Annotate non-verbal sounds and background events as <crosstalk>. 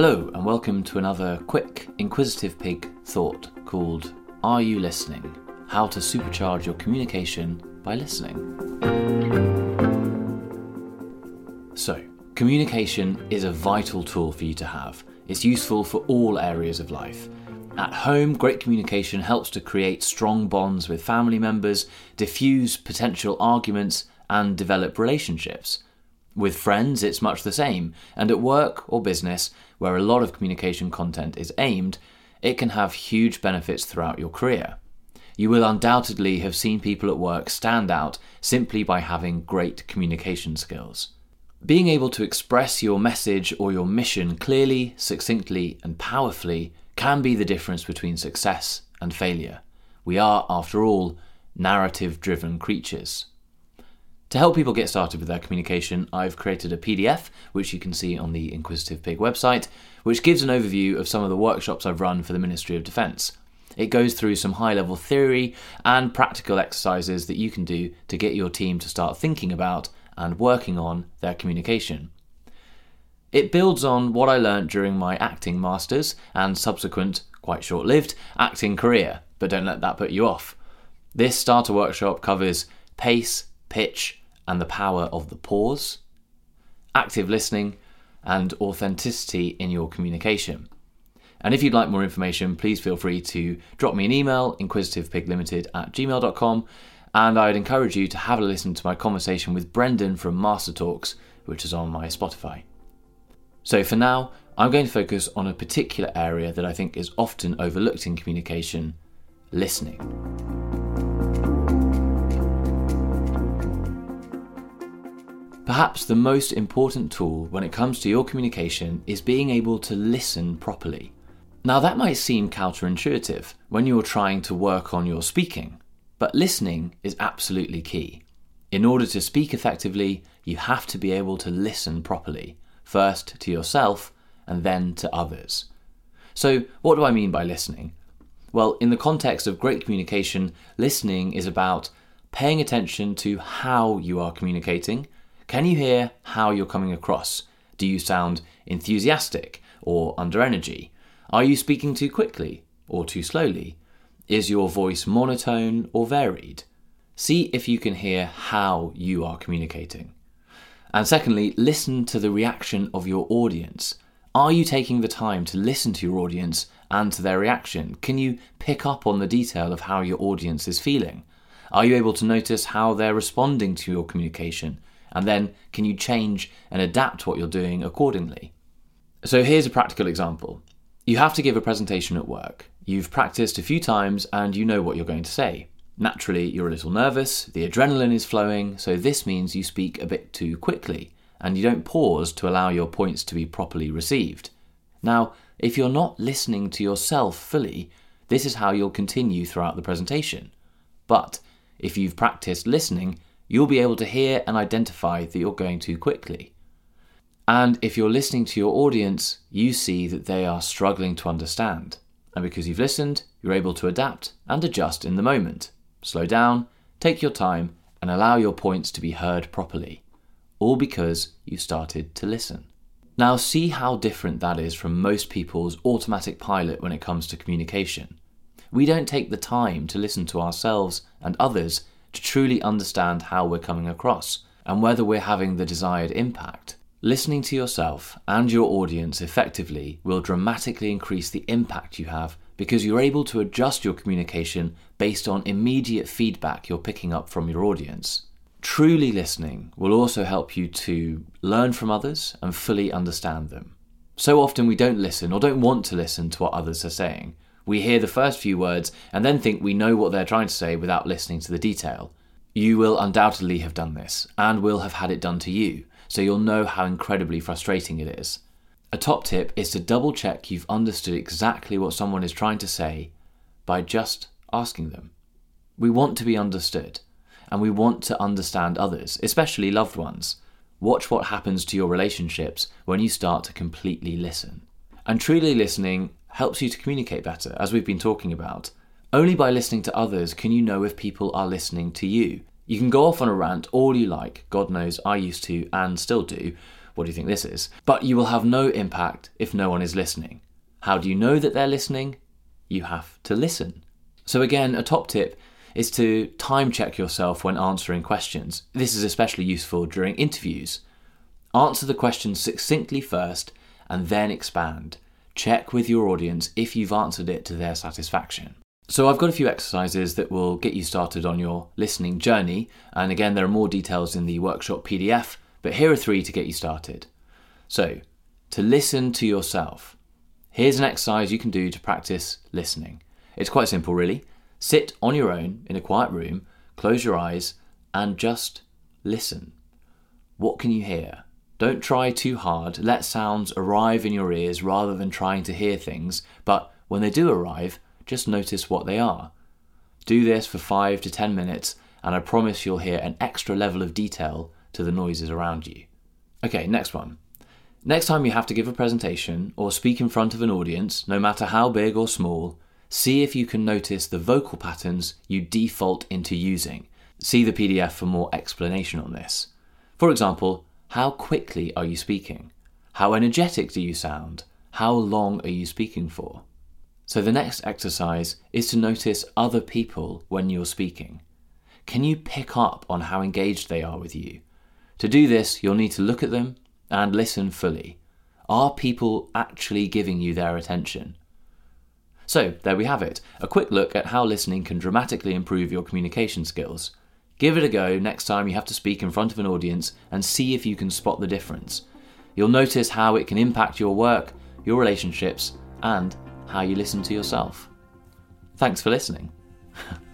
Hello, and welcome to another quick, inquisitive pig thought called Are You Listening? How to Supercharge Your Communication by Listening. So, communication is a vital tool for you to have. It's useful for all areas of life. At home, great communication helps to create strong bonds with family members, diffuse potential arguments, and develop relationships. With friends, it's much the same, and at work or business, where a lot of communication content is aimed, it can have huge benefits throughout your career. You will undoubtedly have seen people at work stand out simply by having great communication skills. Being able to express your message or your mission clearly, succinctly, and powerfully can be the difference between success and failure. We are, after all, narrative driven creatures. To help people get started with their communication, I've created a PDF, which you can see on the Inquisitive Pig website, which gives an overview of some of the workshops I've run for the Ministry of Defence. It goes through some high level theory and practical exercises that you can do to get your team to start thinking about and working on their communication. It builds on what I learnt during my acting masters and subsequent, quite short lived, acting career, but don't let that put you off. This starter workshop covers pace, pitch, and the power of the pause, active listening, and authenticity in your communication. And if you'd like more information, please feel free to drop me an email, inquisitivepiglimited at gmail.com, and I'd encourage you to have a listen to my conversation with Brendan from Master Talks, which is on my Spotify. So for now, I'm going to focus on a particular area that I think is often overlooked in communication listening. Perhaps the most important tool when it comes to your communication is being able to listen properly. Now, that might seem counterintuitive when you're trying to work on your speaking, but listening is absolutely key. In order to speak effectively, you have to be able to listen properly, first to yourself and then to others. So, what do I mean by listening? Well, in the context of great communication, listening is about paying attention to how you are communicating can you hear how you're coming across? Do you sound enthusiastic or under energy? Are you speaking too quickly or too slowly? Is your voice monotone or varied? See if you can hear how you are communicating. And secondly, listen to the reaction of your audience. Are you taking the time to listen to your audience and to their reaction? Can you pick up on the detail of how your audience is feeling? Are you able to notice how they're responding to your communication and then can you change and adapt what you're doing accordingly? So here's a practical example. You have to give a presentation at work. You've practiced a few times and you know what you're going to say. Naturally, you're a little nervous, the adrenaline is flowing, so this means you speak a bit too quickly and you don't pause to allow your points to be properly received. Now, if you're not listening to yourself fully, this is how you'll continue throughout the presentation. But if you've practiced listening, you'll be able to hear and identify that you're going too quickly. And if you're listening to your audience, you see that they are struggling to understand. And because you've listened, you're able to adapt and adjust in the moment. Slow down, take your time, and allow your points to be heard properly. All because you started to listen. Now, see how different that is from most people's automatic pilot when it comes to communication. We don't take the time to listen to ourselves and others to truly understand how we're coming across and whether we're having the desired impact. Listening to yourself and your audience effectively will dramatically increase the impact you have because you're able to adjust your communication based on immediate feedback you're picking up from your audience. Truly listening will also help you to learn from others and fully understand them. So often we don't listen or don't want to listen to what others are saying. We hear the first few words and then think we know what they're trying to say without listening to the detail. You will undoubtedly have done this, and will have had it done to you, so you'll know how incredibly frustrating it is. A top tip is to double check you've understood exactly what someone is trying to say by just asking them. We want to be understood, and we want to understand others, especially loved ones. Watch what happens to your relationships when you start to completely listen. And truly listening helps you to communicate better, as we've been talking about. Only by listening to others can you know if people are listening to you. You can go off on a rant all you like, God knows I used to and still do, what do you think this is? But you will have no impact if no one is listening. How do you know that they're listening? You have to listen. So, again, a top tip is to time check yourself when answering questions. This is especially useful during interviews. Answer the question succinctly first and then expand. Check with your audience if you've answered it to their satisfaction. So, I've got a few exercises that will get you started on your listening journey. And again, there are more details in the workshop PDF, but here are three to get you started. So, to listen to yourself. Here's an exercise you can do to practice listening. It's quite simple, really. Sit on your own in a quiet room, close your eyes, and just listen. What can you hear? Don't try too hard. Let sounds arrive in your ears rather than trying to hear things, but when they do arrive, just notice what they are. Do this for 5 to 10 minutes, and I promise you'll hear an extra level of detail to the noises around you. Okay, next one. Next time you have to give a presentation or speak in front of an audience, no matter how big or small, see if you can notice the vocal patterns you default into using. See the PDF for more explanation on this. For example, how quickly are you speaking? How energetic do you sound? How long are you speaking for? So, the next exercise is to notice other people when you're speaking. Can you pick up on how engaged they are with you? To do this, you'll need to look at them and listen fully. Are people actually giving you their attention? So, there we have it a quick look at how listening can dramatically improve your communication skills. Give it a go next time you have to speak in front of an audience and see if you can spot the difference. You'll notice how it can impact your work, your relationships, and how you listen to yourself. Thanks for listening. <laughs>